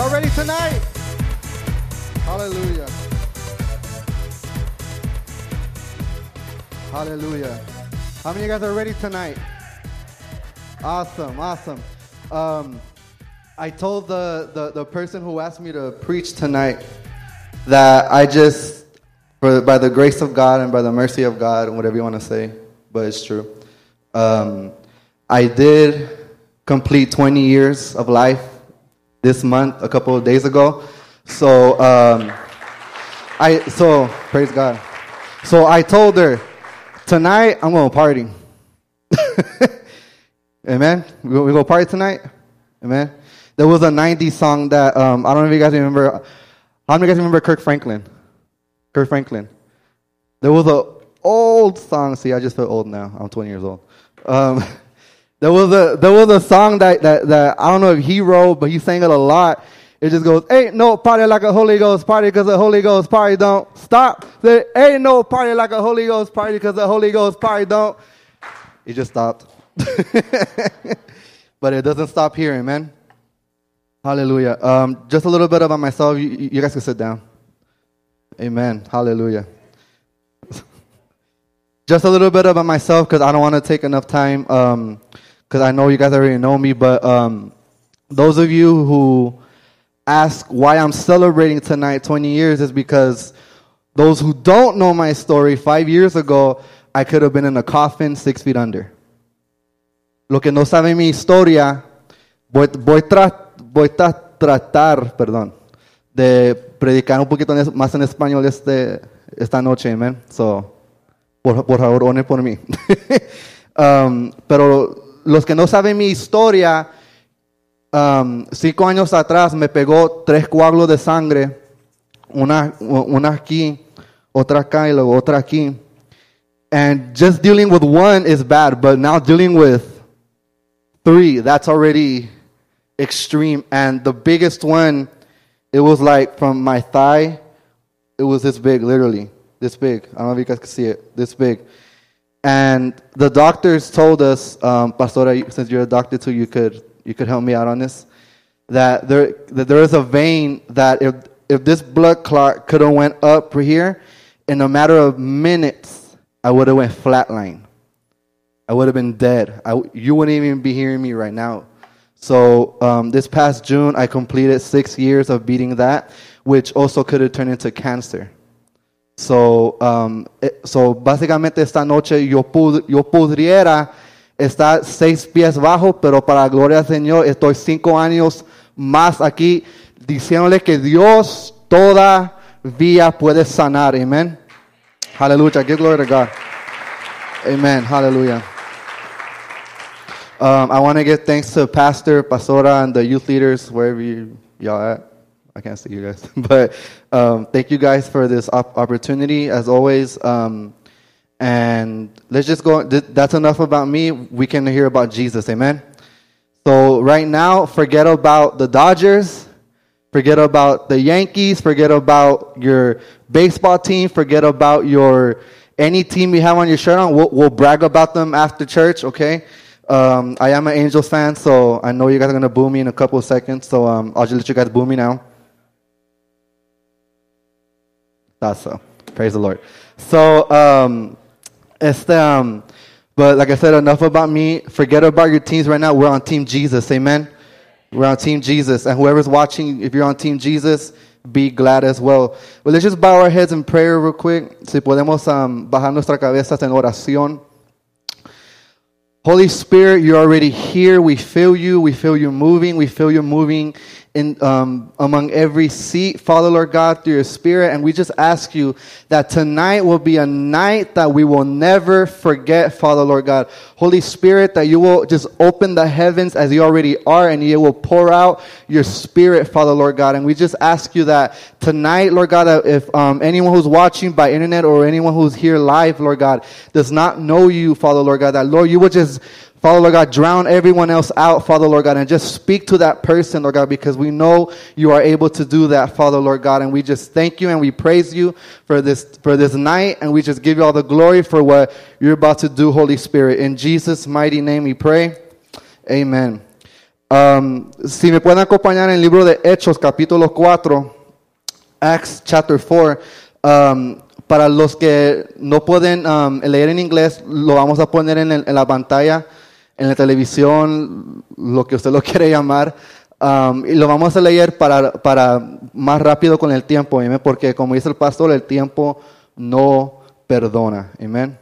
Y'all ready tonight? Hallelujah. Hallelujah. How many of you guys are ready tonight? Awesome, awesome. Um, I told the, the, the person who asked me to preach tonight that I just, for, by the grace of God and by the mercy of God, and whatever you want to say, but it's true. Um, I did complete 20 years of life this month, a couple of days ago. So, um, I so praise God. So I told her tonight I'm going to party. Amen. We go, we go party tonight. Amen. There was a '90s song that um, I don't know if you guys remember. How many of you guys remember Kirk Franklin? Kirk Franklin. There was a old song. See, I just feel old now. I'm 20 years old. Um, there was a there was a song that, that that I don't know if he wrote, but he sang it a lot. It just goes, ain't no party like a Holy Ghost party because the Holy Ghost party don't stop. There ain't no party like a Holy Ghost party because the Holy Ghost party don't. It just stopped. but it doesn't stop here, amen. Hallelujah. Um, just a little bit about myself. You, you guys can sit down. Amen. Hallelujah. just a little bit about myself because I don't want to take enough time because I know you guys already know me. But um, those of you who ask why I'm celebrating tonight 20 years is because those who don't know my story, five years ago, I could have been in a coffin six feet under. Lo que no sabe mi historia, voy, voy, tra, voy a tratar, perdón, de predicar un poquito más en español este, esta noche, amen. So, por, por favor, ore por mí. um, pero los que no saben mi historia, um, cinco años atrás me pegó tres coágulos de sangre, una, una aquí, otra acá y luego otra aquí. And just dealing with one is bad, but now dealing with three, that's already extreme. And the biggest one, it was like from my thigh, it was this big, literally, this big. I don't know if you guys can see it, this big. And the doctors told us, um, Pastora, since you're a doctor too, you could you could help me out on this. That there that there is a vein that if if this blood clot could have went up here, in a matter of minutes, I would have went flatline. I would have been dead. I, you wouldn't even be hearing me right now. So um, this past June, I completed six years of beating that, which also could have turned into cancer. So, um, so básicamente esta noche yo, pud yo pudiera estar seis pies bajo, pero para la gloria del Señor estoy cinco años más aquí diciéndole que Dios todavía puede sanar. Amén. Hallelujah. Give glory to God. Amen. Hallelujah. Um, I want to give thanks to Pastor, Pastora, and the youth leaders, wherever you, y'all at. I can't see you guys. but um, thank you guys for this op- opportunity, as always. Um, and let's just go. That's enough about me. We can hear about Jesus. Amen. So, right now, forget about the Dodgers. Forget about the Yankees. Forget about your baseball team. Forget about your any team you have on your shirt on. We'll, we'll brag about them after church, okay? Um, I am an Angels fan, so I know you guys are to boo me in a couple of seconds. So um, I'll just let you guys boo me now. That's so. Praise the Lord. So, um, este, um, but like I said, enough about me. Forget about your teams right now. We're on Team Jesus. Amen. We're on Team Jesus. And whoever's watching, if you're on Team Jesus, be glad as well. Well, let's just bow our heads in prayer real quick. Si podemos um, bajar nuestra cabezas en oración. Holy Spirit, you're already here. We feel you. We feel you moving. We feel you moving in um, among every seat, Father Lord God, through your Spirit. And we just ask you that tonight will be a night that we will never forget, Father Lord God. Holy Spirit, that you will just open the heavens as you already are, and you will pour out your Spirit, Father Lord God. And we just ask you that tonight, Lord God, if um, anyone who's watching by internet or anyone who's here live, Lord God, does not know you, Father Lord God, that Lord, you would just Father, Lord God, drown everyone else out, Father, Lord God, and just speak to that person, Lord God, because we know you are able to do that, Father, Lord God. And we just thank you and we praise you for this, for this night. And we just give you all the glory for what you're about to do, Holy Spirit. In Jesus' mighty name we pray. Amen. Um, si me pueden acompañar en el libro de Hechos, capítulo 4, Acts chapter 4. Um, para los que no pueden um, leer en inglés, lo vamos a poner en, el- en la pantalla, en la televisión, lo que usted lo quiere llamar. Um, y lo vamos a leer para, para más rápido con el tiempo, amén, porque como dice el pastor, el tiempo no perdona. Amén.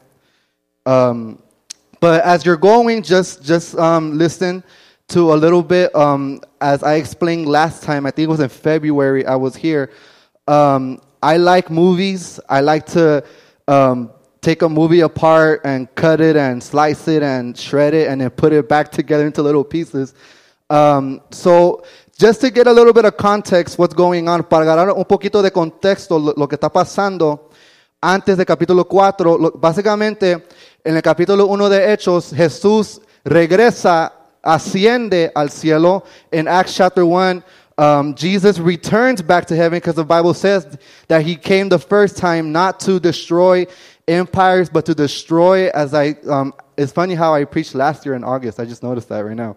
Um, but as you're going, just just um, listen to a little bit. Um, as I explained last time, I think it was in February. I was here. Um, I like movies. I like to take a movie apart and cut it and slice it and shred it and then put it back together into little pieces. Um, so just to get a little bit of context, what's going on, para ganar un poquito de contexto, lo, que está pasando antes del capítulo 4, lo- básicamente en el capítulo 1 de Hechos, Jesús regresa, asciende al cielo. In Acts chapter 1, um, Jesus returns back to heaven because the Bible says that he came the first time not to destroy empires, but to destroy, as I, um, it's funny how I preached last year in August. I just noticed that right now.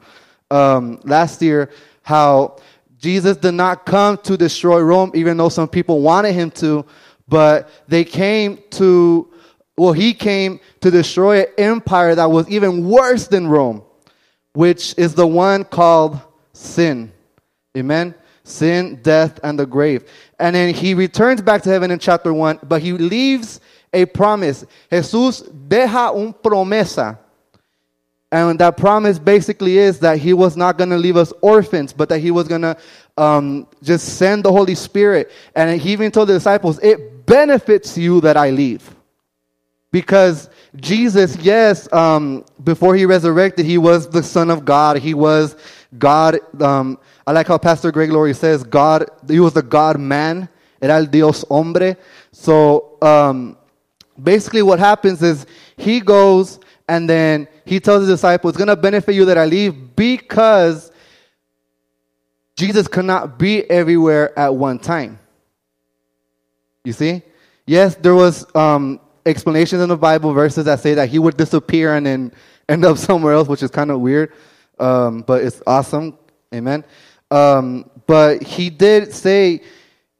Um, last year, how Jesus did not come to destroy Rome, even though some people wanted him to, but they came to, well, he came to destroy an empire that was even worse than Rome, which is the one called sin. Amen? Sin, death, and the grave. And then he returns back to heaven in chapter 1, but he leaves a promise. Jesús deja un promesa. And that promise basically is that he was not going to leave us orphans, but that he was going to um, just send the Holy Spirit. And he even told the disciples, It benefits you that I leave. Because Jesus, yes, um, before he resurrected, he was the Son of God. He was God. Um, I like how Pastor Greg Laurie says, God, he was the God man. Era el Dios hombre. So um, basically, what happens is he goes and then he tells his disciples, It's going to benefit you that I leave because Jesus cannot be everywhere at one time. You see? Yes, there was um, explanations in the Bible, verses that say that he would disappear and then end up somewhere else, which is kind of weird, um, but it's awesome. Amen. Um, but he did say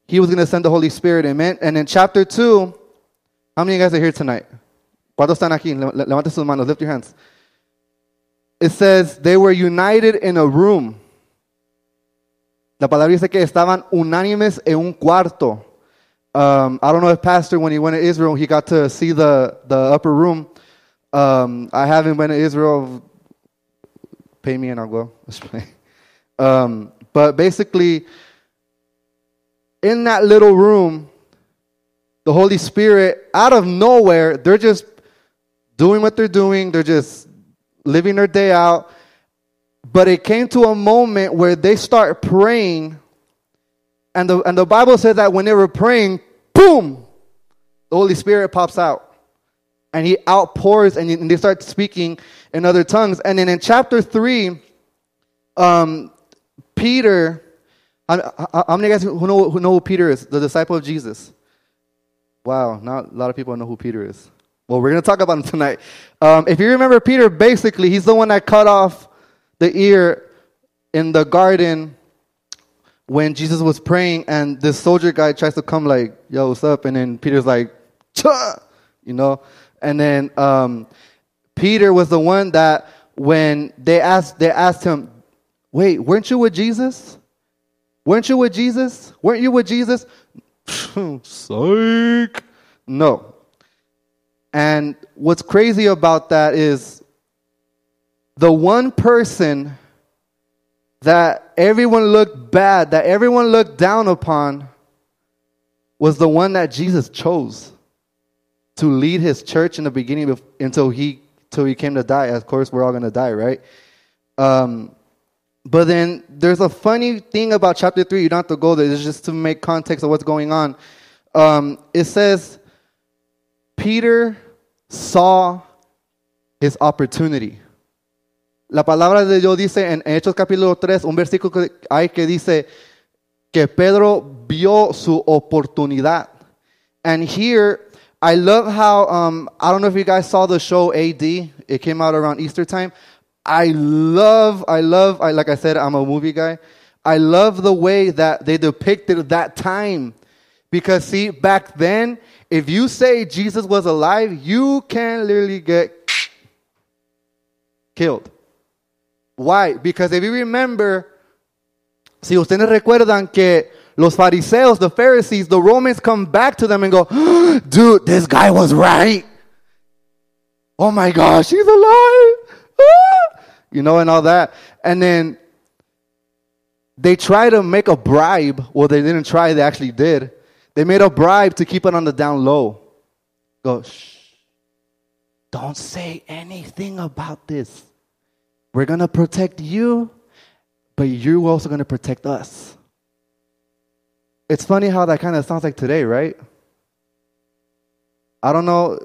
he was going to send the Holy Spirit. Amen. And in chapter 2, how many of you guys are here tonight? ¿Cuántos están aquí? Le- le- Levante sus manos. Lift your hands. It says they were united in a room. La palabra dice que estaban unánimes en un cuarto. Um, I don't know if Pastor, when he went to Israel, he got to see the, the upper room. Um, I haven't been to Israel. Pay me and I'll go. Um, but basically, in that little room, the Holy Spirit, out of nowhere, they're just doing what they're doing. They're just living their day out. But it came to a moment where they start praying and the, and the Bible says that when they were praying, boom, the Holy Spirit pops out. And he outpours and, and they start speaking in other tongues. And then in chapter 3, um, Peter, how, how- many guys who know, who know who Peter is? The disciple of Jesus. Wow, not a lot of people know who Peter is. Well, we're going to talk about him tonight. Um, if you remember Peter, basically, he's the one that cut off the ear in the garden when Jesus was praying and this soldier guy tries to come like, yo, what's up? And then Peter's like, Chah! you know? And then um, Peter was the one that when they asked, they asked him, wait, weren't you with Jesus? Weren't you with Jesus? Weren't you with Jesus? Psych. No. And what's crazy about that is the one person that everyone looked bad, that everyone looked down upon, was the one that Jesus chose to lead his church in the beginning of, until he until he came to die. Of course, we're all going to die, right? Um, but then there's a funny thing about chapter three. You don't have to go there. It's just to make context of what's going on. Um, it says Peter saw his opportunity. La palabra de Dios dice en Hechos capítulo 3, un versículo que hay que dice que Pedro vio su oportunidad. And here, I love how, um, I don't know if you guys saw the show AD. It came out around Easter time. I love, I love, I, like I said, I'm a movie guy. I love the way that they depicted that time. Because, see, back then, if you say Jesus was alive, you can literally get killed. Why? Because if you remember, si ustedes recuerdan que los fariseos, the Pharisees, the Romans come back to them and go, dude, this guy was right. Oh my gosh, he's alive. You know, and all that. And then they try to make a bribe. Well, they didn't try, they actually did. They made a bribe to keep it on the down low. Go, shh. Don't say anything about this. We're going to protect you, but you're also going to protect us. It's funny how that kind of sounds like today, right? I don't know.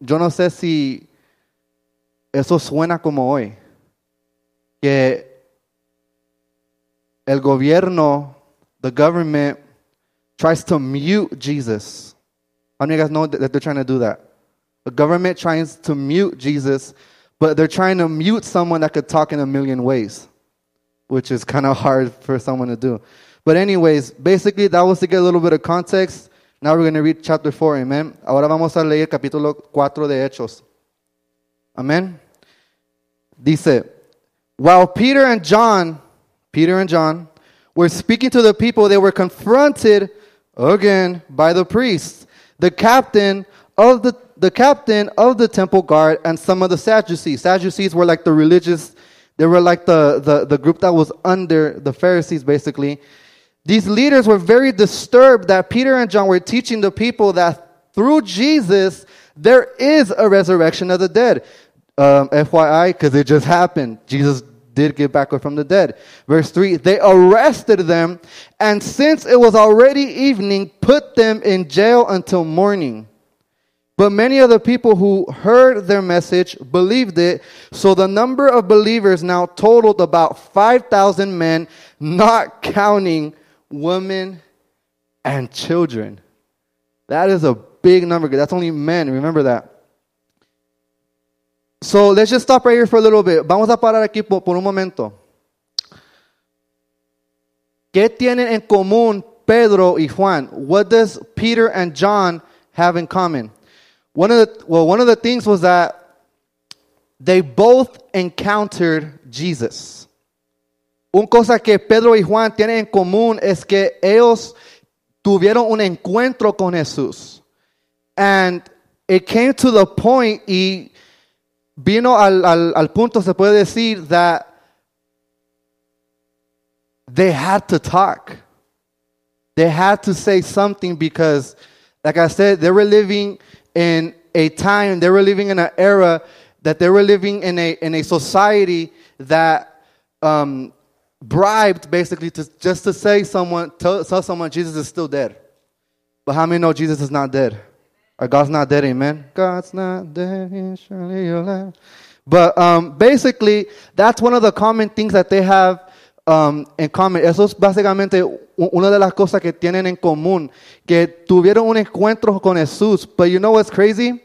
Yo no sé si eso suena como hoy. Que el gobierno, the government, tries to mute Jesus. How many of you guys know that they're trying to do that? The government tries to mute Jesus, but they're trying to mute someone that could talk in a million ways, which is kind of hard for someone to do. But, anyways, basically, that was to get a little bit of context. Now we're going to read chapter 4, amen. Ahora vamos a leer capítulo 4 de Hechos. Amen. Dice, while Peter and John, Peter and John, were speaking to the people, they were confronted again by the priests, the captain of the, the captain of the temple guard, and some of the Sadducees. Sadducees were like the religious, they were like the, the, the group that was under the Pharisees, basically. These leaders were very disturbed that Peter and John were teaching the people that through Jesus, there is a resurrection of the dead. Um, FYI, because it just happened. Jesus did get back up from the dead. Verse 3 They arrested them, and since it was already evening, put them in jail until morning. But many of the people who heard their message believed it, so the number of believers now totaled about 5,000 men, not counting women and children. That is a big number. That's only men. Remember that. So let's just stop right here for a little bit. Vamos a parar aquí por, por un momento. ¿Qué tienen en común Pedro y Juan? What does Peter and John have in common? One of the well, one of the things was that they both encountered Jesus. Un cosa que Pedro y Juan tienen en común es que ellos tuvieron un encuentro con Jesús. And it came to the point y vino al, al, al punto, se puede decir, that they had to talk. They had to say something because, like I said, they were living in a time, they were living in an era that they were living in a, in a society that um, bribed basically to, just to say someone, tell, tell someone Jesus is still dead. But how many know Jesus is not dead? Or God's not dead, amen? God's not dead, surely alive. But um, basically, that's one of the common things that they have um, en common. Eso es básicamente una de las cosas que tienen en común. Que tuvieron un encuentro con Jesús. But you know what's crazy?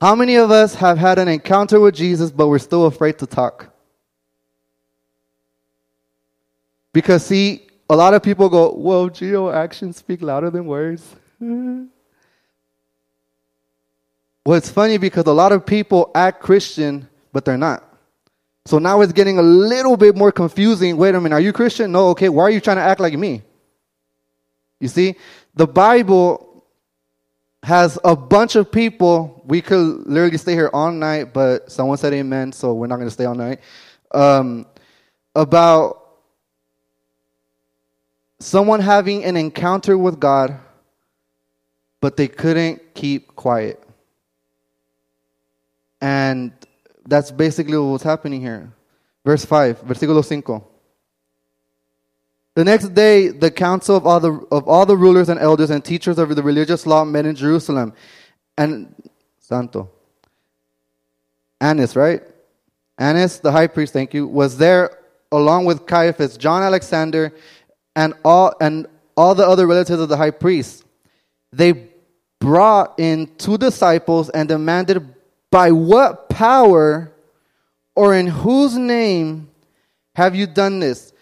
How many of us have had an encounter with Jesus, but we're still afraid to talk? Because, see, a lot of people go, well, Gio, actions speak louder than words. Well, it's funny because a lot of people act Christian, but they're not. So now it's getting a little bit more confusing. Wait a minute, are you Christian? No, okay, why are you trying to act like me? You see, the Bible has a bunch of people. We could literally stay here all night, but someone said amen, so we're not going to stay all night. Um, about someone having an encounter with God, but they couldn't keep quiet. And that's basically what's happening here. Verse 5, versículo 5. The next day, the council of all the, of all the rulers and elders and teachers of the religious law met in Jerusalem. And, Santo. Annas, right? Annas, the high priest, thank you, was there along with Caiaphas, John Alexander, and all, and all the other relatives of the high priest. They brought in two disciples and demanded by what power or in whose name have you done this?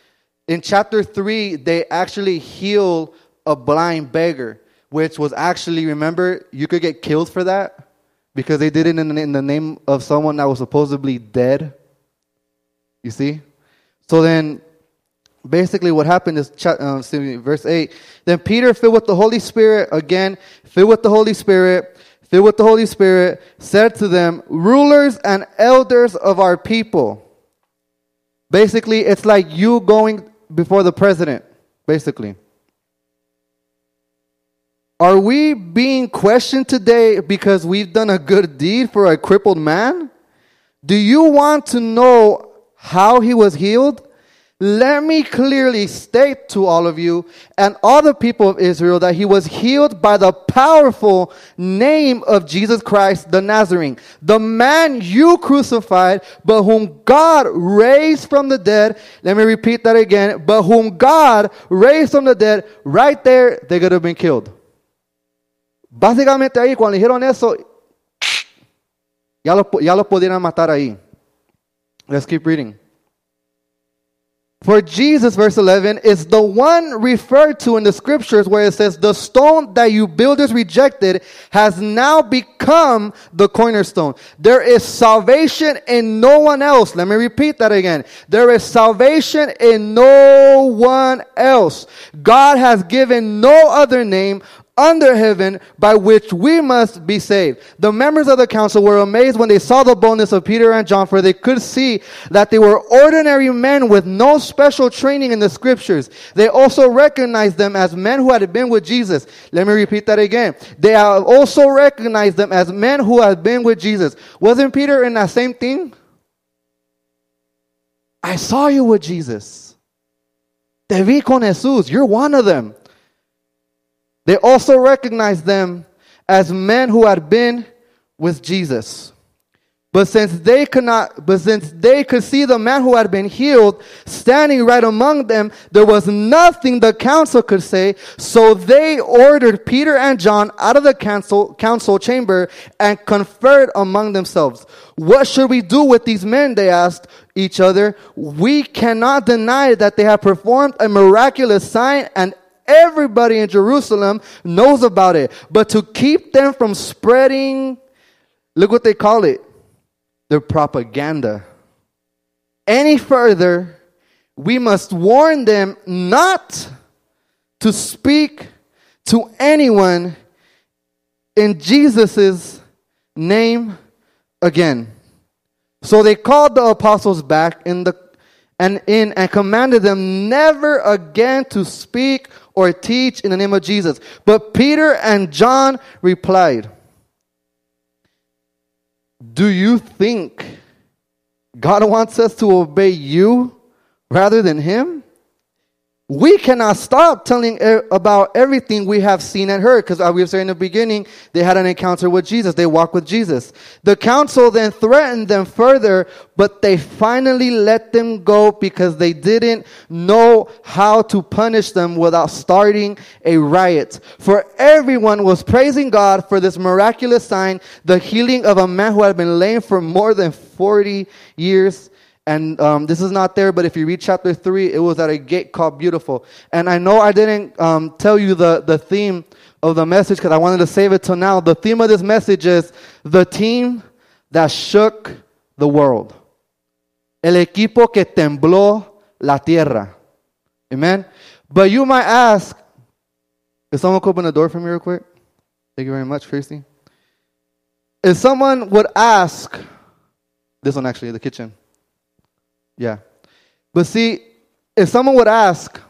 In chapter 3, they actually heal a blind beggar, which was actually, remember, you could get killed for that because they did it in the, in the name of someone that was supposedly dead. You see? So then, basically, what happened is, uh, verse 8. Then Peter, filled with the Holy Spirit, again, filled with the Holy Spirit, filled with the Holy Spirit, said to them, Rulers and elders of our people. Basically, it's like you going before the president, basically. Are we being questioned today because we've done a good deed for a crippled man? Do you want to know how he was healed? Let me clearly state to all of you and all the people of Israel that he was healed by the powerful name of Jesus Christ the Nazarene, the man you crucified, but whom God raised from the dead. Let me repeat that again. But whom God raised from the dead, right there, they could have been killed. Básicamente ahí, cuando dijeron eso, ya lo, ya lo pudieran matar ahí. Let's keep reading. For Jesus, verse 11, is the one referred to in the scriptures where it says, The stone that you builders rejected has now become the cornerstone. There is salvation in no one else. Let me repeat that again. There is salvation in no one else. God has given no other name under heaven by which we must be saved. The members of the council were amazed when they saw the boldness of Peter and John, for they could see that they were ordinary men with no special training in the scriptures. They also recognized them as men who had been with Jesus. Let me repeat that again. They also recognized them as men who had been with Jesus. Wasn't Peter in that same thing? I saw you with Jesus. Te vi con Jesús. You're one of them. They also recognized them as men who had been with Jesus. But since they could not, but since they could see the man who had been healed standing right among them, there was nothing the council could say. So they ordered Peter and John out of the council, council chamber and conferred among themselves. What should we do with these men? They asked each other. We cannot deny that they have performed a miraculous sign and Everybody in Jerusalem knows about it. But to keep them from spreading, look what they call it their propaganda. Any further, we must warn them not to speak to anyone in Jesus' name again. So they called the apostles back in the and in and commanded them never again to speak or teach in the name of Jesus. But Peter and John replied, Do you think God wants us to obey you rather than Him? We cannot stop telling about everything we have seen and heard because uh, we were saying in the beginning they had an encounter with jesus. They walked with jesus. The council then threatened them further but they finally let them go because they didn't know how to punish them without starting a riot. For everyone was praising god for this miraculous sign the healing of a man who had been lame for more than 40 years and um, this is not there, but if you read chapter 3, it was at a gate called Beautiful. And I know I didn't um, tell you the, the theme of the message because I wanted to save it till now. The theme of this message is the team that shook the world. El equipo que tembló la tierra. Amen? But you might ask, if someone could open the door for me real quick? Thank you very much, Christy. If someone would ask, this one actually, the kitchen. Yeah. But see, if someone would ask,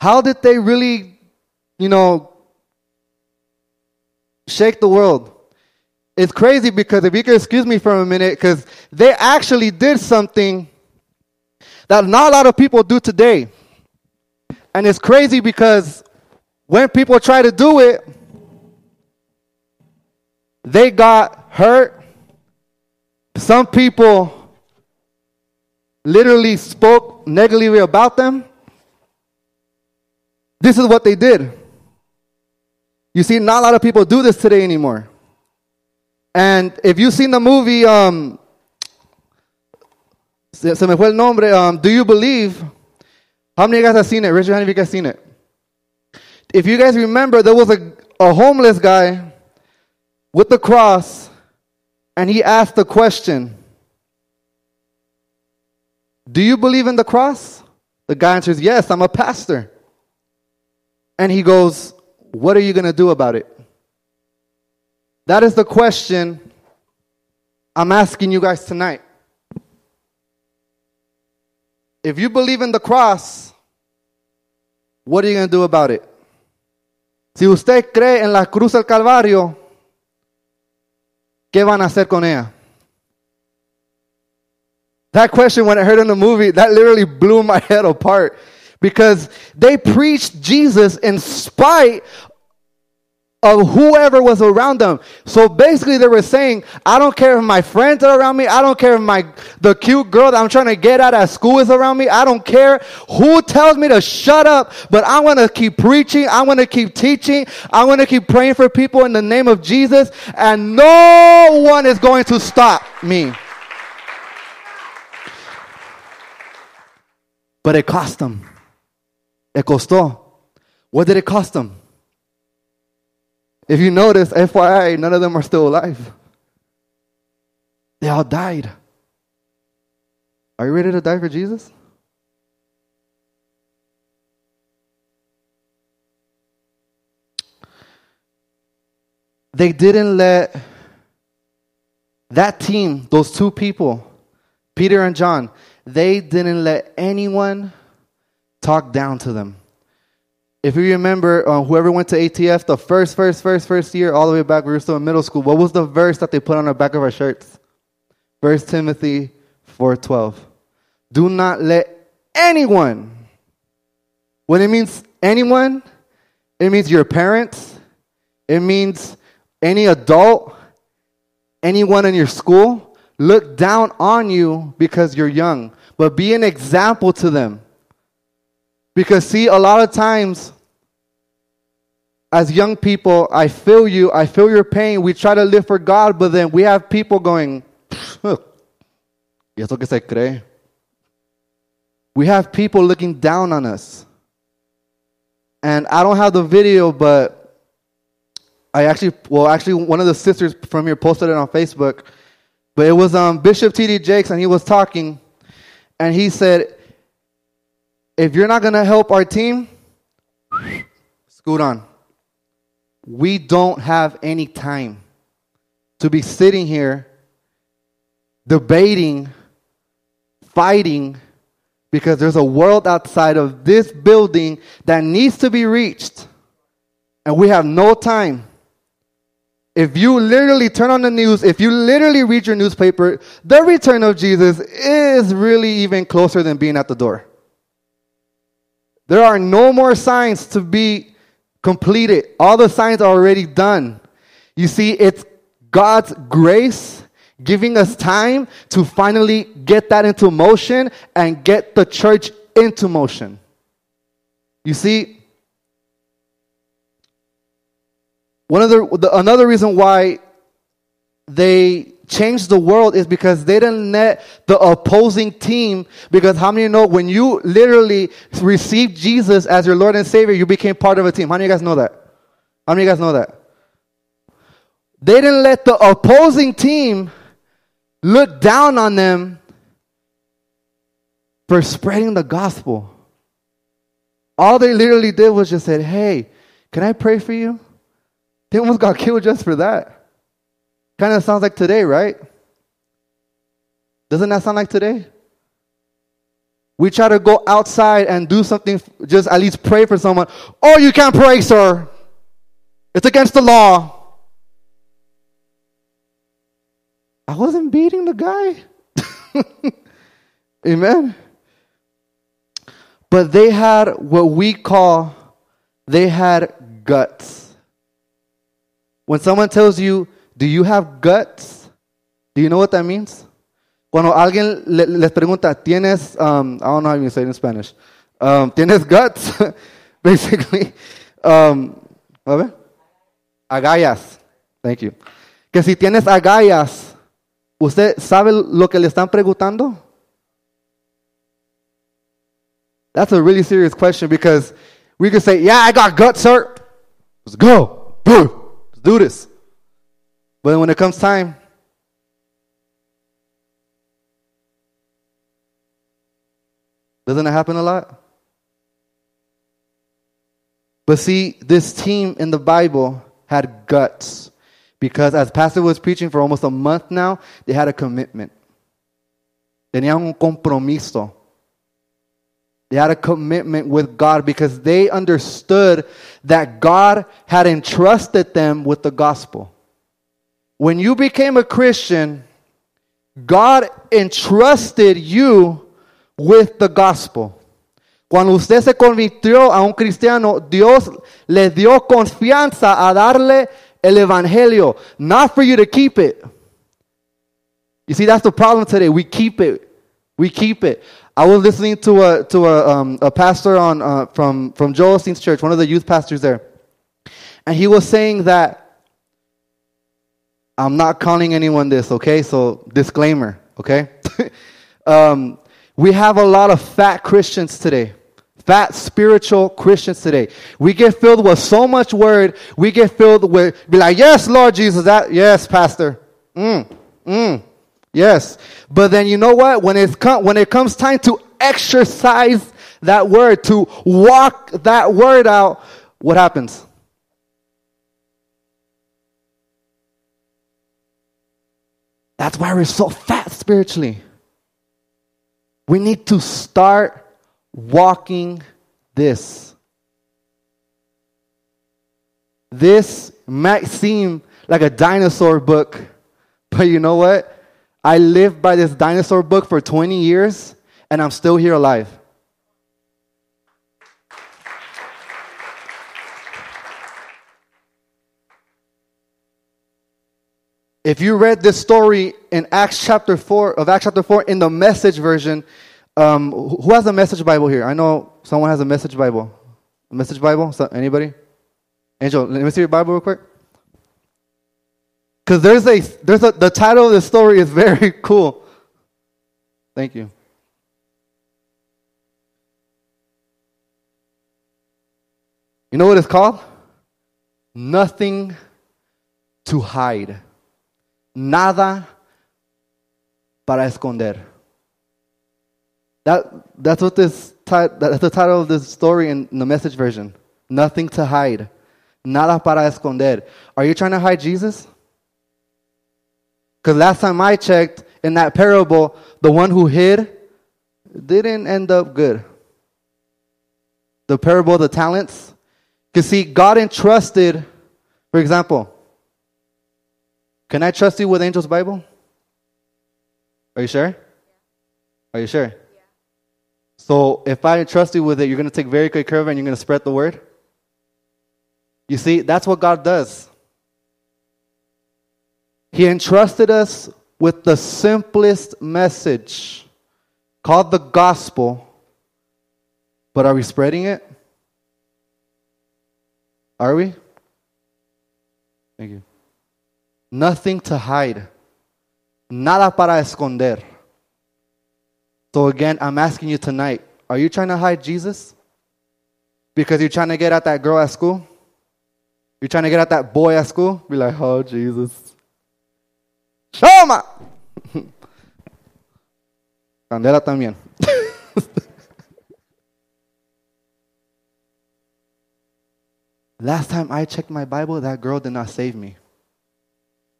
how did they really, you know, shake the world? It's crazy because if you could excuse me for a minute, because they actually did something that not a lot of people do today. And it's crazy because when people try to do it, they got hurt. Some people literally spoke negatively about them, this is what they did. You see, not a lot of people do this today anymore. And if you've seen the movie, um, Se, me fue el nombre. Um, do you believe? How many of you guys have seen it? Raise your hand if you guys seen it. If you guys remember, there was a, a homeless guy with the cross, and he asked the question Do you believe in the cross? The guy answers, Yes, I'm a pastor. And he goes, What are you going to do about it? That is the question I'm asking you guys tonight. If you believe in the cross, what are you going to do about it? Si usted cree en la cruz del Calvario, ¿qué van a hacer con ella? That question, when I heard in the movie, that literally blew my head apart because they preached Jesus in spite of whoever was around them. So basically they were saying, I don't care if my friends are around me. I don't care if my, the cute girl that I'm trying to get at at school is around me. I don't care who tells me to shut up, but I want to keep preaching. I want to keep teaching. I want to keep praying for people in the name of Jesus and no one is going to stop me. But it cost them. It costó. What did it cost them? If you notice, FYI, none of them are still alive. They all died. Are you ready to die for Jesus? They didn't let that team, those two people, Peter and John, they didn't let anyone talk down to them. If you remember, uh, whoever went to ATF the first, first, first, first year, all the way back, we were still in middle school. What was the verse that they put on the back of our shirts? First Timothy four twelve. Do not let anyone. When it means anyone, it means your parents. It means any adult, anyone in your school. Look down on you because you're young, but be an example to them. Because, see, a lot of times, as young people, I feel you, I feel your pain. We try to live for God, but then we have people going, ¿Y eso que se cree? We have people looking down on us. And I don't have the video, but I actually, well, actually, one of the sisters from here posted it on Facebook. But it was um, Bishop T.D. Jakes, and he was talking, and he said, if you're not going to help our team, scoot on. We don't have any time to be sitting here debating, fighting, because there's a world outside of this building that needs to be reached. And we have no time. If you literally turn on the news, if you literally read your newspaper, the return of Jesus is really even closer than being at the door. There are no more signs to be completed. All the signs are already done. You see, it's God's grace giving us time to finally get that into motion and get the church into motion. You see, one of the, the another reason why they changed the world is because they didn't let the opposing team because how many know when you literally received jesus as your lord and savior you became part of a team? How many of you guys know that? How many of you guys know that? They didn't let the opposing team look down on them for spreading the gospel. All they literally did was just said hey can i pray for you they almost got killed just for that Kind of sounds like today, right? Doesn't that sound like today? We try to go outside and do something, just at least pray for someone. Oh, you can't pray, sir. It's against the law. I wasn't beating the guy. Amen. But they had what we call, they had guts. When someone tells you, do you have guts? Do you know what that means? Cuando alguien le, les pregunta, ¿tienes, um, I don't know how you say it in Spanish, um, ¿tienes guts? Basically, um, a ver, agallas. Thank you. Que si tienes agallas, ¿usted sabe lo que le están preguntando? That's a really serious question because we could say, Yeah, I got guts, sir. Let's go. Let's do this. But when it comes time, doesn't it happen a lot? But see, this team in the Bible had guts because as Pastor was preaching for almost a month now, they had a commitment. Tenían un compromiso. They had a commitment with God because they understood that God had entrusted them with the gospel. When you became a Christian, God entrusted you with the gospel. Cuando usted se convirtió a un cristiano, Dios le dio confianza a darle el evangelio, not for you to keep it. You see, that's the problem today. We keep it. We keep it. I was listening to a to a, um, a pastor on uh, from from Joel Osteen's church, one of the youth pastors there, and he was saying that I'm not calling anyone this, okay? So disclaimer, okay? um, we have a lot of fat Christians today. Fat spiritual Christians today. We get filled with so much word. We get filled with, be like, yes, Lord Jesus, that, yes, Pastor. Mm, mm, yes. But then you know what? When, it's when it comes time to exercise that word, to walk that word out, what happens? That's why we're so fat spiritually. We need to start walking this. This might seem like a dinosaur book, but you know what? I lived by this dinosaur book for 20 years and I'm still here alive. If you read this story in Acts chapter 4, of Acts chapter 4 in the message version, um, who has a message Bible here? I know someone has a message Bible. A message Bible? So, anybody? Angel, let me see your Bible real quick. Because there's a, there's a, the title of the story is very cool. Thank you. You know what it's called? Nothing to hide. Nada para esconder. That, that's what this that's the title of this story in, in the message version. Nothing to hide. Nada para esconder. Are you trying to hide Jesus? Because last time I checked, in that parable, the one who hid didn't end up good. The parable of the talents. Because see, God entrusted, for example, can I trust you with Angel's Bible? Are you sure? Are you sure? So if I trust you with it, you're going to take very good care of it and you're going to spread the word? You see, that's what God does. He entrusted us with the simplest message called the gospel. But are we spreading it? Are we? Thank you. Nothing to hide. Nada para esconder. So again, I'm asking you tonight, are you trying to hide Jesus? Because you're trying to get at that girl at school? You're trying to get at that boy at school? Be like, oh, Jesus. Shoma! Candela también. Last time I checked my Bible, that girl did not save me.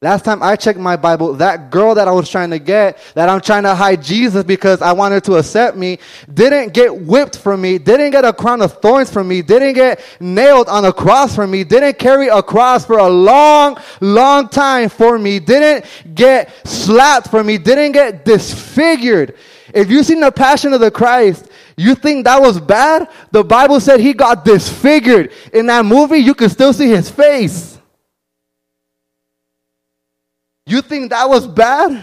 Last time I checked my Bible, that girl that I was trying to get, that I'm trying to hide Jesus because I wanted to accept me, didn't get whipped for me, didn't get a crown of thorns for me, didn't get nailed on a cross for me, didn't carry a cross for a long, long time for me, didn't get slapped for me, didn't get disfigured. If you've seen the passion of the Christ, you think that was bad? The Bible said he got disfigured. In that movie, you can still see his face. You think that was bad?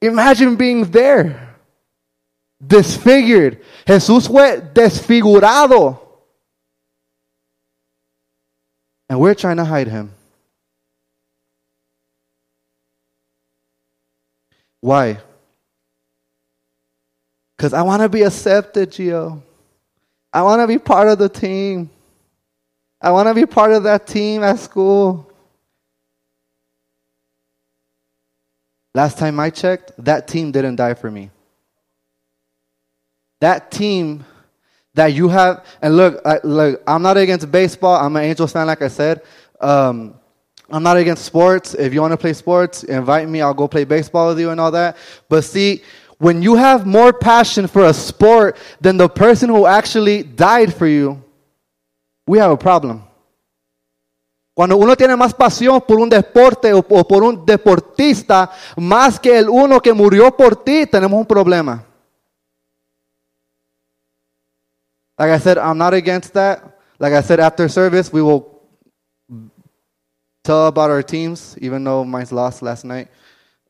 Imagine being there. Disfigured. Jesús fue desfigurado. And we're trying to hide him. Why? Because I want to be accepted, Gio. I want to be part of the team. I want to be part of that team at school. Last time I checked, that team didn't die for me. That team that you have, and look, I, look, I'm not against baseball. I'm an Angels fan, like I said. Um, I'm not against sports. If you want to play sports, invite me. I'll go play baseball with you and all that. But see, when you have more passion for a sport than the person who actually died for you, we have a problem. Cuando uno tiene más pasión por un deporte o, por un deportista más que el uno que murió por ti, tenemos un problema. Like I said, I'm not against that. Like I said, after service, we will tell about our teams, even though mine's lost last night.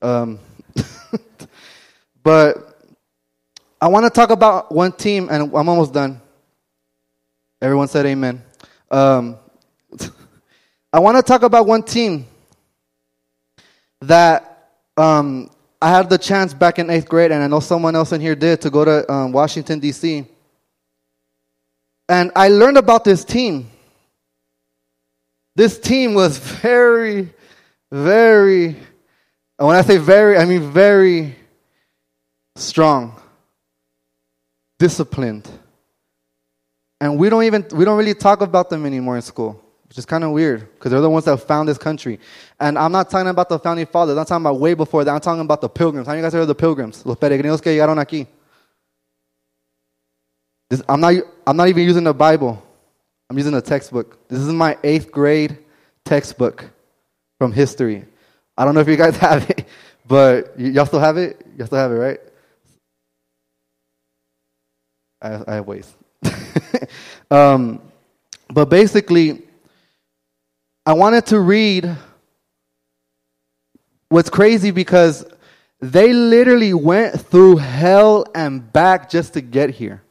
Um, but I want to talk about one team, and I'm almost done. Everyone said amen. Um, I want to talk about one team that um, I had the chance back in eighth grade, and I know someone else in here did, to go to um, Washington, D.C. And I learned about this team. This team was very, very, and when I say very, I mean very strong, disciplined. And we don't even, we don't really talk about them anymore in school which is kind of weird because they're the ones that found this country. And I'm not talking about the founding fathers. I'm talking about way before that. I'm talking about the pilgrims. How you guys heard of the pilgrims? Los peregrinos que llegaron aquí. This, I'm, not, I'm not even using the Bible. I'm using a textbook. This is my eighth grade textbook from history. I don't know if you guys have it, but y- y'all still have it? Y'all still have it, right? I, I have ways. um, but basically, I wanted to read what's crazy because they literally went through hell and back just to get here.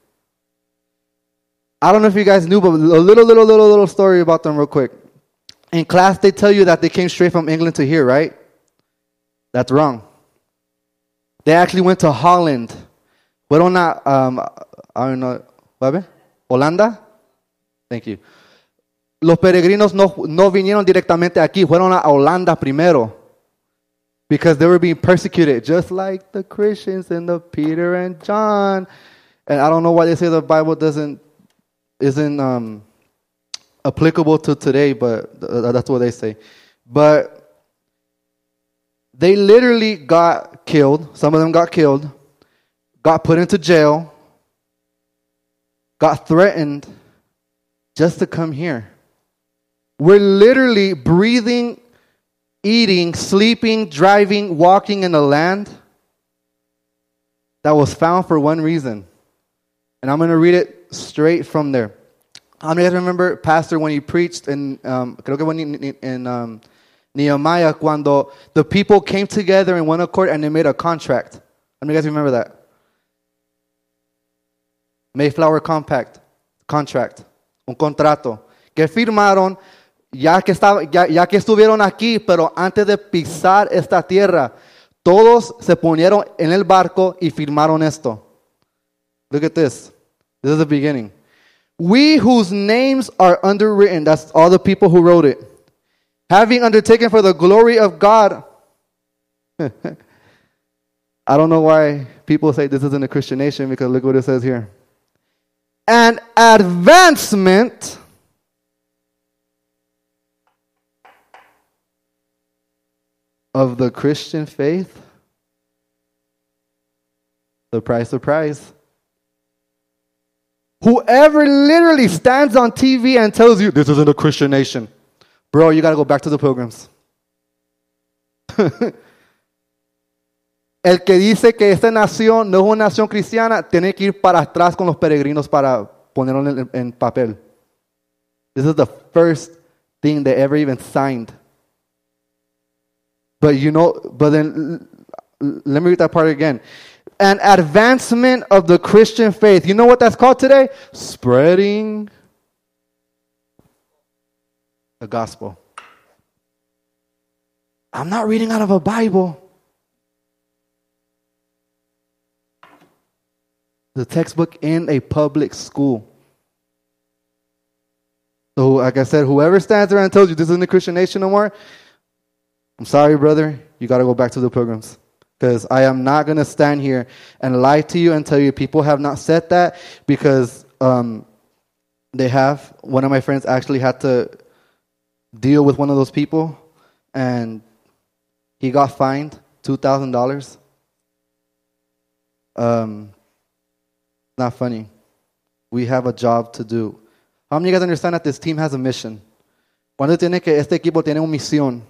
I don't know if you guys knew, but a little, little, little, little story about them, real quick. In class, they tell you that they came straight from England to here, right? That's wrong. They actually went to Holland. Fueron a, um, I don't know, ¿what? Holanda? Thank you. Los peregrinos no, no vinieron directamente aquí, fueron a Holanda primero. Because they were being persecuted, just like the Christians in the Peter and John. And I don't know why they say the Bible doesn't isn't um, applicable to today, but that's what they say. But they literally got killed. Some of them got killed, got put into jail, got threatened just to come here. We're literally breathing, eating, sleeping, driving, walking in a land that was found for one reason. And I'm going to read it straight from there. How many guys remember Pastor when he preached in, um, creo que in, in um, Nehemiah, cuando the people came together in one accord and they made a contract? How many guys remember that? Mayflower Compact, contract, un contrato, que firmaron ya que, estaba, ya, ya que estuvieron aquí, pero antes de pisar esta tierra, todos se ponieron en el barco y firmaron esto. Look at this. This is the beginning. We whose names are underwritten, that's all the people who wrote it, having undertaken for the glory of God. I don't know why people say this isn't a Christian nation because look what it says here. An advancement of the Christian faith? Surprise, surprise. Whoever literally stands on TV and tells you this isn't a Christian nation, bro, you got to go back to the pilgrims. El que dice que esta nación no es una nación cristiana tiene que ir para atrás con los peregrinos para ponerlo en, en papel. This is the first thing they ever even signed. But you know, but then let me read that part again. An advancement of the Christian faith. You know what that's called today? Spreading the gospel. I'm not reading out of a Bible. The textbook in a public school. So, like I said, whoever stands around and tells you this isn't a Christian nation no more, I'm sorry, brother. You got to go back to the pilgrims. Because I am not going to stand here and lie to you and tell you people have not said that because um, they have. One of my friends actually had to deal with one of those people and he got fined $2,000. Um, not funny. We have a job to do. How many of you guys understand that this team has a mission? ¿Cuándo tiene que este equipo tiene una misión?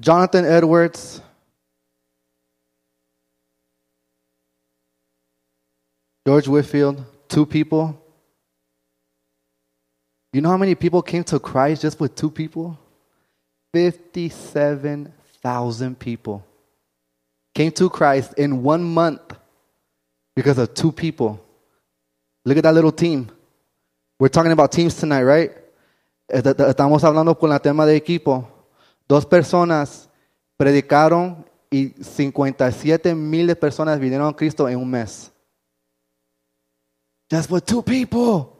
Jonathan Edwards, George Whitefield, two people. You know how many people came to Christ just with two people? 57,000 people came to Christ in one month because of two people. Look at that little team. We're talking about teams tonight, right? Eh, eh, eh, estamos hablando con la tema de equipo. Dos personas predicaron y 57 mil personas vinieron a Cristo en un mes. Just with two people.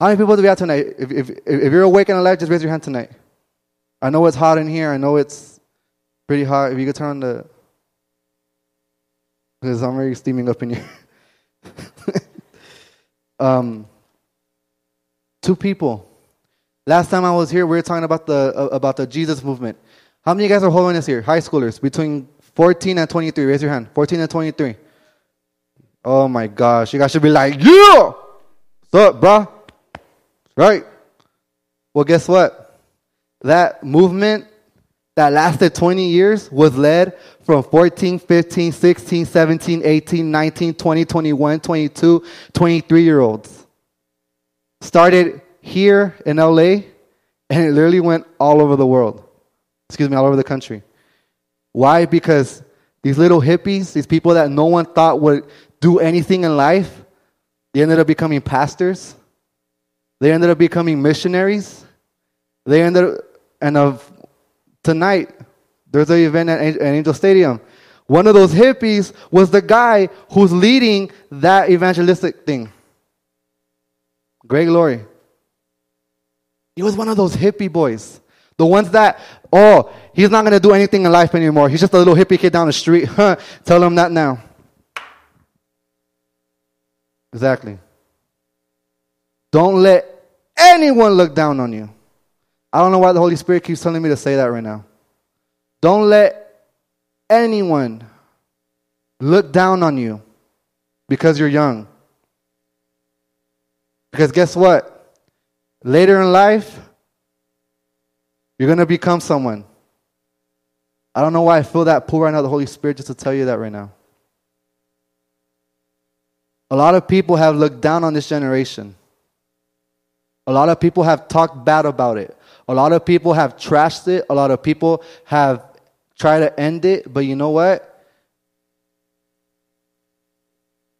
How many people do we have tonight? If, if, if you're awake and alive, just raise your hand tonight. I know it's hot in here. I know it's pretty hot. If you could turn on the. Because I'm already steaming up in here. um, two people. Last time I was here, we were talking about the uh, about the Jesus movement. How many of you guys are holding this here? High schoolers between 14 and 23. Raise your hand. 14 and 23. Oh my gosh, you guys should be like, yeah. What's up, bro? Right. Well, guess what? That movement that lasted 20 years was led from 14, 15, 16, 17, 18, 19, 20, 21, 22, 23 year olds. Started here in LA, and it literally went all over the world. Excuse me, all over the country. Why? Because these little hippies, these people that no one thought would do anything in life, they ended up becoming pastors. They ended up becoming missionaries. They ended up, and of tonight, there's an event at Angel Stadium. One of those hippies was the guy who's leading that evangelistic thing. Greg Laurie. He was one of those hippie boys. The ones that, oh, he's not going to do anything in life anymore. He's just a little hippie kid down the street. Tell him that now. Exactly. Don't let anyone look down on you. I don't know why the Holy Spirit keeps telling me to say that right now. Don't let anyone look down on you because you're young. Because guess what? Later in life, you're going to become someone. I don't know why I feel that pull right now, the Holy Spirit, just to tell you that right now. A lot of people have looked down on this generation. A lot of people have talked bad about it. A lot of people have trashed it. A lot of people have tried to end it. But you know what?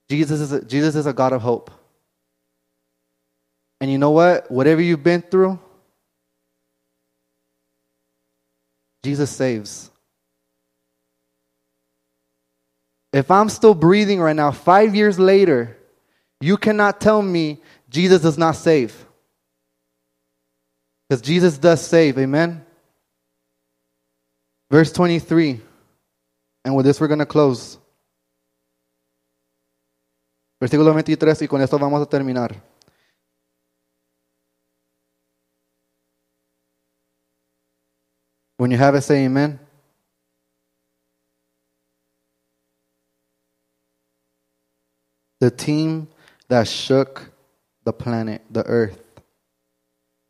Jesus is a, Jesus is a God of hope. And you know what? Whatever you've been through, Jesus saves. If I'm still breathing right now, five years later, you cannot tell me Jesus does not save. Because Jesus does save. Amen? Verse 23. And with this we're going to close. Versículo 23 y con esto vamos a terminar. When you have it, say amen. The team that shook the planet, the earth.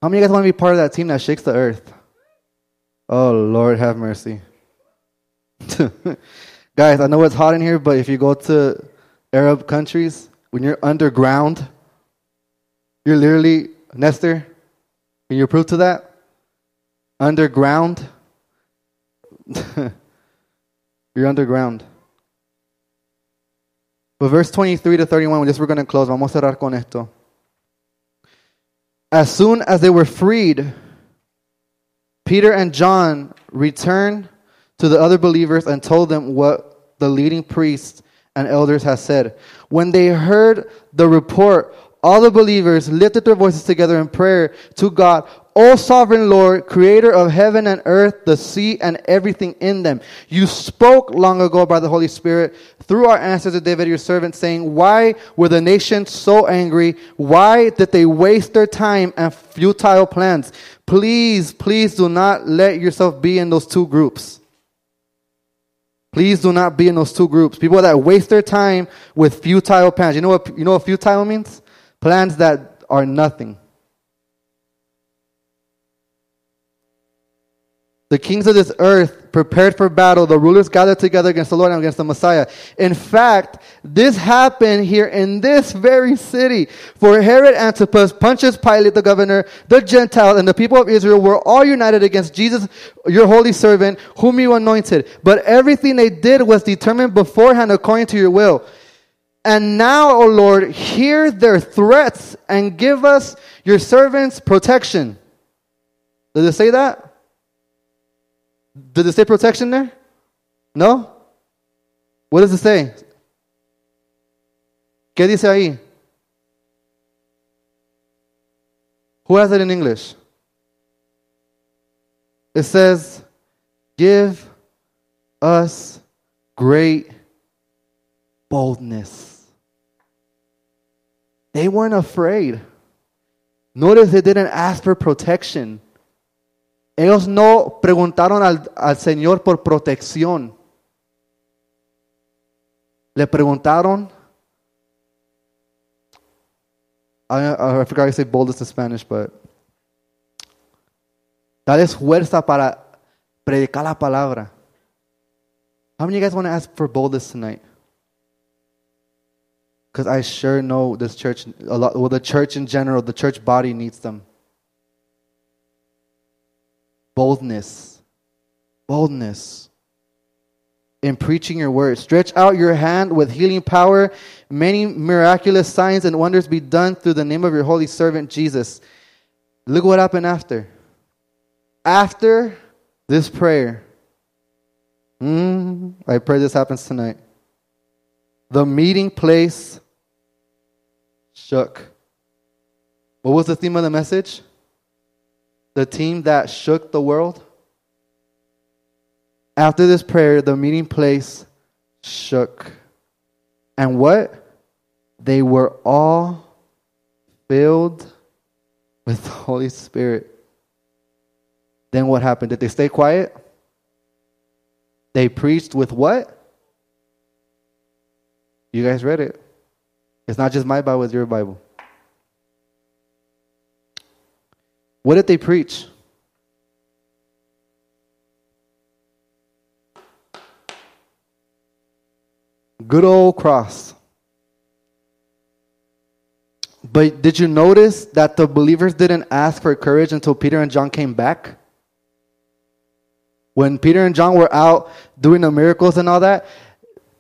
How many of you guys want to be part of that team that shakes the earth? Oh, Lord, have mercy. guys, I know it's hot in here, but if you go to Arab countries, when you're underground, you're literally, Nestor, can you prove to that? Underground, You're underground. But verse 23 to 31, this we're going to close. Vamos a cerrar con esto. As soon as they were freed, Peter and John returned to the other believers and told them what the leading priests and elders had said. When they heard the report, all the believers lifted their voices together in prayer to God. O sovereign Lord, creator of heaven and earth, the sea, and everything in them. You spoke long ago by the Holy Spirit through our ancestor David, your servant, saying, Why were the nations so angry? Why did they waste their time and futile plans? Please, please do not let yourself be in those two groups. Please do not be in those two groups. People that waste their time with futile plans. You know what, you know what futile means? Plans that are nothing. The kings of this earth prepared for battle. The rulers gathered together against the Lord and against the Messiah. In fact, this happened here in this very city. For Herod Antipas, Pontius Pilate, the governor, the Gentiles, and the people of Israel were all united against Jesus, your holy servant, whom you anointed. But everything they did was determined beforehand according to your will. And now, O Lord, hear their threats and give us, your servants, protection. Does it say that? Does it say protection there? No? What does it say? ¿Qué dice ahí? Who has it in English? It says, Give us great boldness. They weren't afraid. Notice they didn't ask for protection. Ellos no preguntaron al, al Señor por protección. Le preguntaron. I, I forgot to say boldness in Spanish, but. Dale fuerza para predicar la palabra. How many of you guys want to ask for boldness tonight? Because I sure know this church, a lot, well, the church in general, the church body needs them boldness. Boldness in preaching your word. Stretch out your hand with healing power. Many miraculous signs and wonders be done through the name of your holy servant Jesus. Look what happened after. After this prayer, mm, I pray this happens tonight. The meeting place shook. What was the theme of the message? The team that shook the world? After this prayer, the meeting place shook. And what? They were all filled with the Holy Spirit. Then what happened? Did they stay quiet? They preached with what? You guys read it. It's not just my Bible, it's your Bible. What did they preach? Good old cross. But did you notice that the believers didn't ask for courage until Peter and John came back? When Peter and John were out doing the miracles and all that,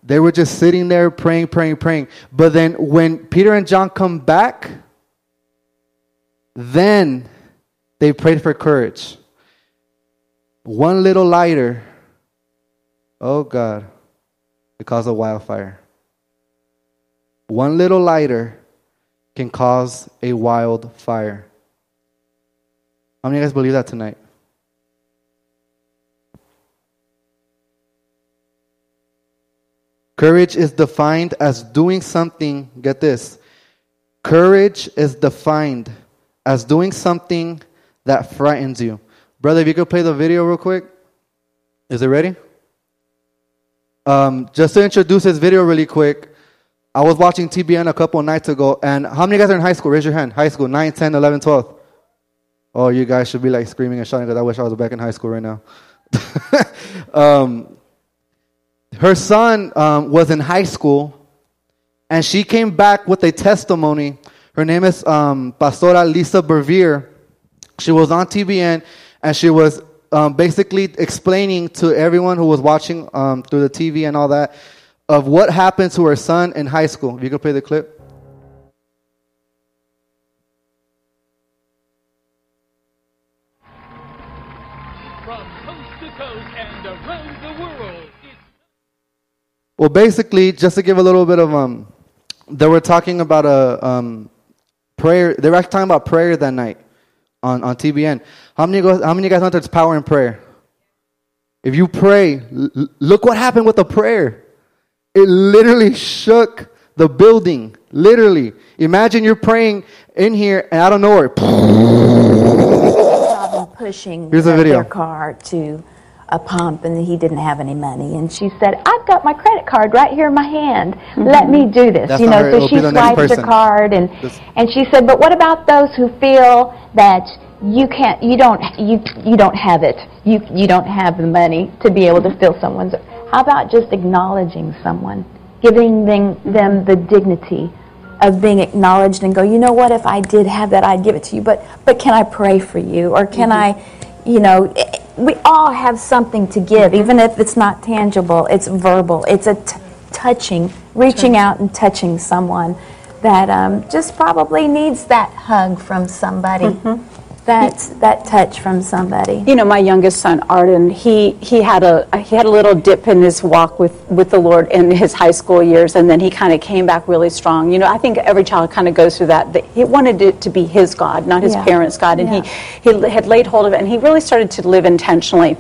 they were just sitting there praying, praying, praying. But then when Peter and John come back, then they prayed for courage. One little lighter, oh God, it caused a wildfire. One little lighter can cause a wildfire. How many of you guys believe that tonight? Courage is defined as doing something, get this. Courage is defined as doing something that frightens you. Brother, if you could play the video real quick. Is it ready? Um, just to introduce this video really quick, I was watching TBN a couple nights ago, and how many guys are in high school? Raise your hand. High school, 9, 10, 11, 12. Oh, you guys should be like screaming and shouting because I wish I was back in high school right now. um, her son um, was in high school, and she came back with a testimony. Her name is um, Pastora Lisa Bevere she was on TBN and she was um, basically explaining to everyone who was watching um, through the TV and all that of what happened to her son in high school. If you could play the clip. From coast to coast and around the world, it's Well, basically, just to give a little bit of um, they were talking about a um, prayer. They were actually talking about prayer that night on on TBN. How many guys, how many guys know there's power in prayer? If you pray, l- look what happened with the prayer. It literally shook the building. Literally, imagine you're praying in here, and out of nowhere, pushing Here's a video. their car to a pump and he didn't have any money. And she said i've got my credit card right here in my hand. Let me do this. That's you know so she be the next swiped her card and This- and she said but what about those who feel that you can't you don't you you don't have it? You you don't have the money to be able to fill someone's how about just acknowledging someone giving them, them the dignity of being acknowledged and go, you know what, if I did have that, I'd give it to you, but, but can I pray for you? Or can I, you know, we all have something to give, even if it's not tangible, it's verbal, it's a t- touching, reaching out and touching someone that um, just probably needs that hug from somebody, that, that touch from somebody. You know, my youngest son, Arden, he, he had a he had a little dip in his walk with, with the Lord in his high school years, and then he kind of came back really strong. You know, I think every child kind of goes through that. He wanted it to be his God, not his Yeah. parents' God, and Yeah. he, he had laid hold of it, and he really started to live intentionally.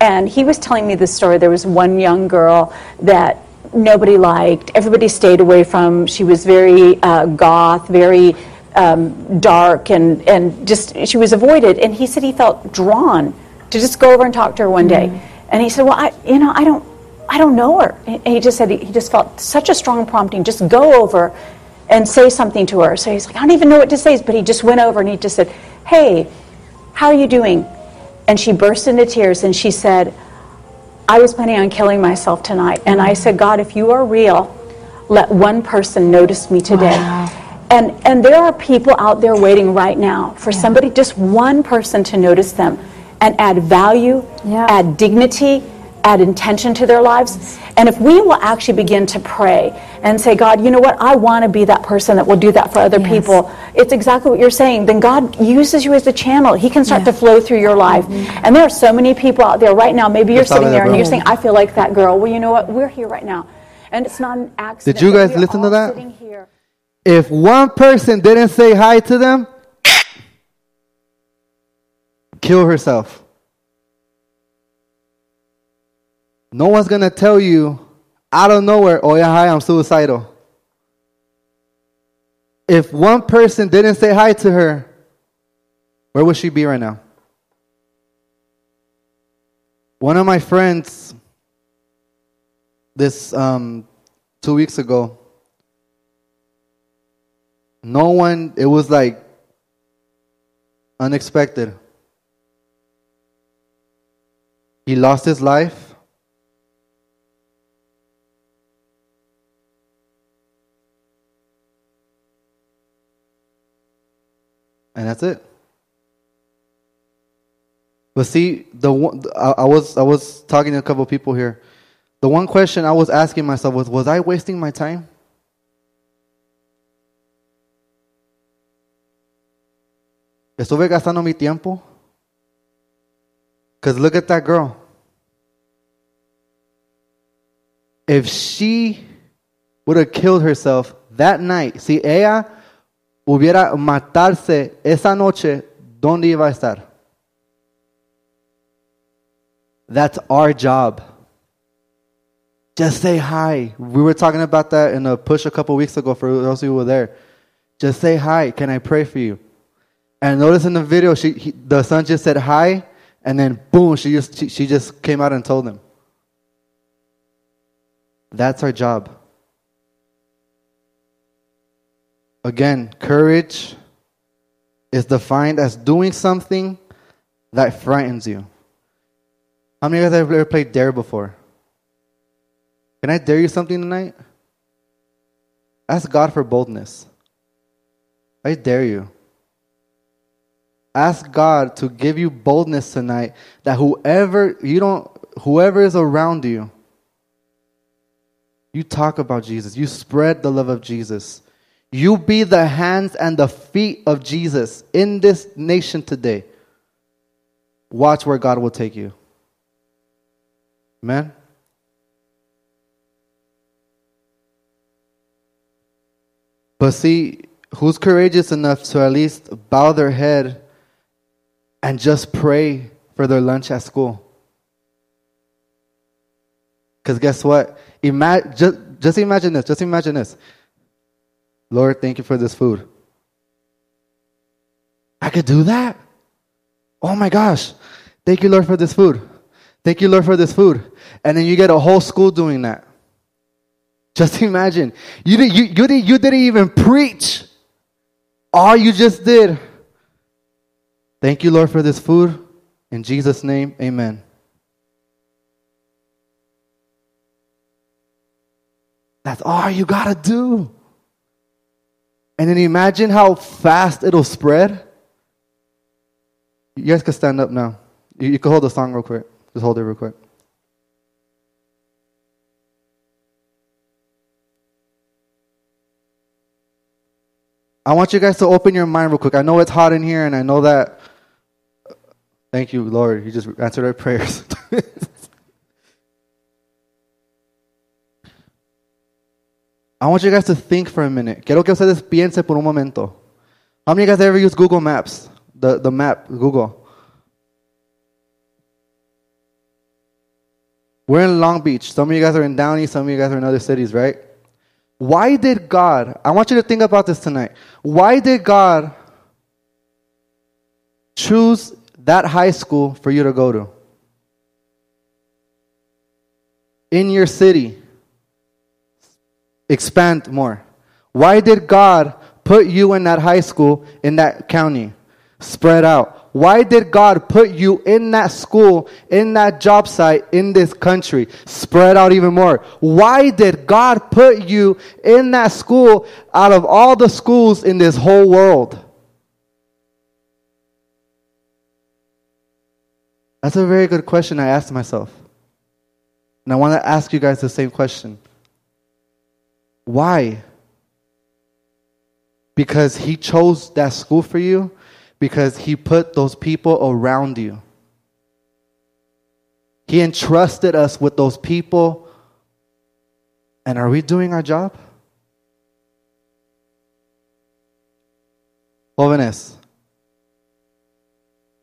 And he was telling me this story. There was one young girl that nobody liked, everybody stayed away from. She was very uh, goth, very um, dark, and, and just she was avoided. And he said he felt drawn to just go over and talk to her one day. And he said, "Well, I, you know, I don't, I don't know her." And he just said he, he just felt such a strong prompting, just go over and say something to her. So he's like, "I don't even know what to say," but he just went over and he just said, "Hey, how are you doing?" And she burst into tears and she said, I was planning on killing myself tonight. And I said, God, if you are real, let one person notice me today. And, and there are people out there waiting right now for somebody, just one person to notice them and add value, Yeah. add dignity, add intention to their lives. And if we will actually begin to pray and say, God, you know what? I want to be that person that will do that for other Yes. people. It's exactly what you're saying. Then God uses you as a channel. He can start Yeah. to flow through your life. Mm-hmm. And there are so many people out there right now. Maybe you're Just sitting there and you're saying, I feel like that girl. Well, you know what? We're here right now. And it's not an accident. Did you guys listen to all that? If one person didn't say hi to them, kill herself. No one's gonna tell you out of nowhere, oh yeah, hi, I'm suicidal. If one person didn't say hi to her, where would she be right now? One of my friends, this um, two weeks ago, no one, it was like unexpected. He lost his life. And that's it. But see, the one, I, I was I was talking to a couple people here. The one question I was asking myself was, was I wasting my time? Estuve gastando mi tiempo. Because look at that girl. If she would have killed herself that night, si ella hubiera matarse esa noche, ¿dónde iba a estar? That's our job. Just say hi. We were talking about that in a push a couple weeks ago for those who were there. Just say hi. Can I pray for you? And notice in the video, she he, the son just said hi, and then boom, she just she, she just came out and told him. That's our job. Again, courage is defined as doing something that frightens you. How many of you guys have ever played Dare before? Can I dare you something tonight? Ask God for boldness. I dare you. Ask God to give you boldness tonight that whoever you don't whoever is around you you talk about Jesus. You spread the love of Jesus. You be the hands and the feet of Jesus in this nation today. watch where God will take you. Amen? But see, who's courageous enough to at least bow their head and just pray for their lunch at school? Because guess what? Ima- just, just imagine this. Just imagine this. Lord, thank you for this food. I could do that? Oh my gosh. Thank you, Lord, for this food. Thank you, Lord, for this food. And then you get a whole school doing that. Just imagine. You, did, you, you, did, you didn't even preach. All you just did. Thank you, Lord, for this food. In Jesus' name, amen. That's all you got to do. And then imagine how fast it'll spread. You guys can stand up now. You, you can hold the song real quick. Just hold it real quick. I want you guys to open your mind real quick. I know it's hot in here, and I know that. Thank you, Lord. You just answered our prayers. I want you guys to think for a minute. Quiero que ustedes piensen por un momento. How many of you guys ever use Google Maps? The, the map, Google. We're in Long Beach. Some of you guys are in Downey, some of you guys are in other cities, right? Why did God, I want you to think about this tonight. Why did God choose that high school for you to go to? In your city. Expand more. Why did God put you in that high school in that county? Spread out. Why did God put you in that school, in that job site, in this country? Spread out even more. Why did God put you in that school out of all the schools in this whole world? That's a very good question I asked myself. And I want to ask you guys the same question. Why? Because He chose that school for you because he put those people around you. He entrusted us with those people. And are we doing our job? Jóvenes,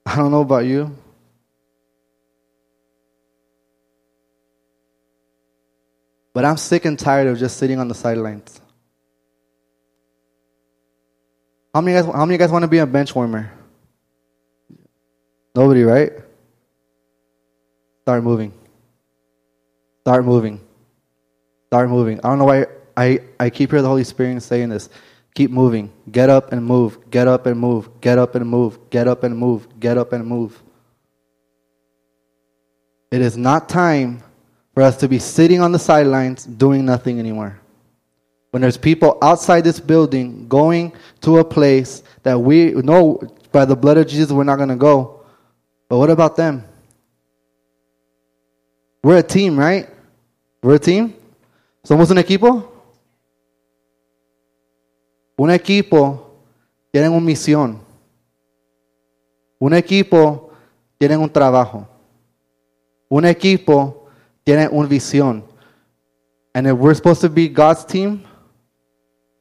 I don't know about you. But I'm sick and tired of just sitting on the sidelines. How many guys? How many guys want to be a bench warmer? Nobody, right? Start moving. Start moving. Start moving. I don't know why I, I keep hearing the Holy Spirit saying this. Keep moving. Get up and move. Get up and move. Get up and move. Get up and move. Get up and move. It is not time for us to be sitting on the sidelines doing nothing anymore when there's people outside this building going to a place that we know by the blood of Jesus we're not going to go. But what about them? We're a team, right? We're a team. ¿Somos un equipo? Un equipo tiene una misión. Un equipo tiene un trabajo. Un equipo tiene una visión. And if we're supposed to be God's team,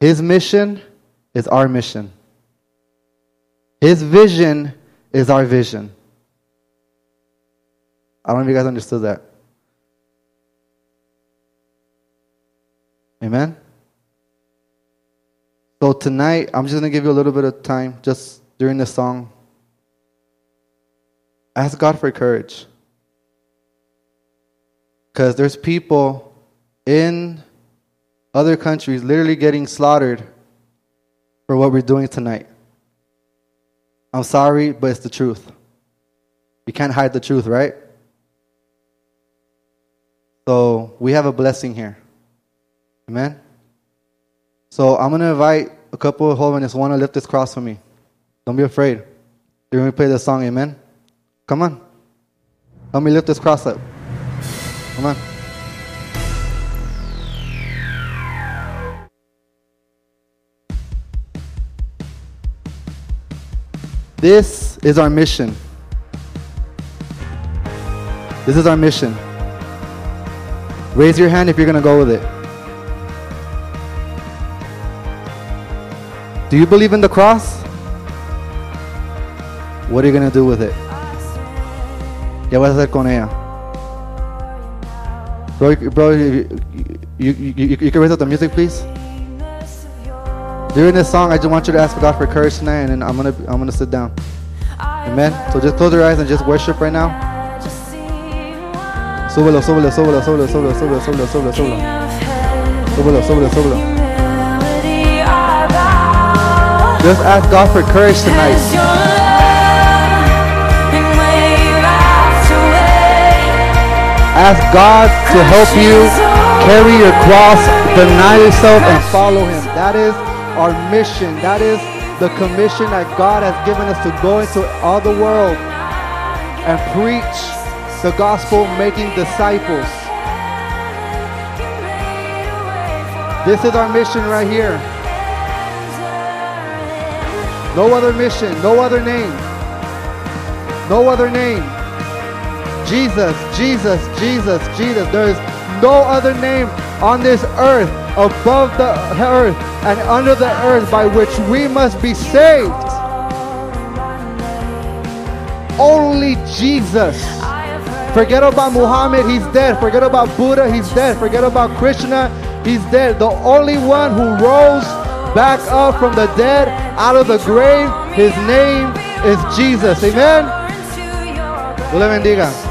his mission is our mission. His vision is our vision. I don't know if you guys understood that. Amen? So tonight, I'm just going to give you a little bit of time just during the song. Ask God for courage. Because there's people in other countries literally getting slaughtered for what we're doing tonight. I'm sorry, but it's the truth. You can't hide the truth, right? So we have a blessing here. Amen? So I'm going to invite a couple of holiness want to lift this cross for me. Don't be afraid. You're going to play the song, amen? Come on. Help me lift this cross up. Come on. This is our mission. This is our mission. Raise your hand if you're going to go with it. Do you believe in the cross? What are you going to do with it? ¿Qué vas a hacer con ella? Bro, bro, you, you, you, you, can raise up the music, please. During this song, I just want you to ask God for courage tonight, and I'm gonna I'm gonna sit down. Amen. So just close your eyes and just worship right now. Súbelo, súbelo, súbelo, súbelo, súbelo, súbelo, súbelo, súbelo, súbelo. Súbelo, súbelo, súbelo. Just ask God for courage tonight. Ask God to help you carry your cross, deny yourself, and follow Him. That is our mission. That is the commission that God has given us to go into all the world and preach the gospel, making disciples. This is our mission right here. No other mission, no other name. No other name. Jesus, Jesus, Jesus, Jesus. There is no other name on this earth, above the earth, and under the earth by which we must be saved. Only Jesus. Forget about Muhammad, he's dead. Forget about Buddha, he's dead. Forget about Krishna, he's dead. The only one who rose back up from the dead out of the grave, his name is Jesus. Amen. Dios le bendiga.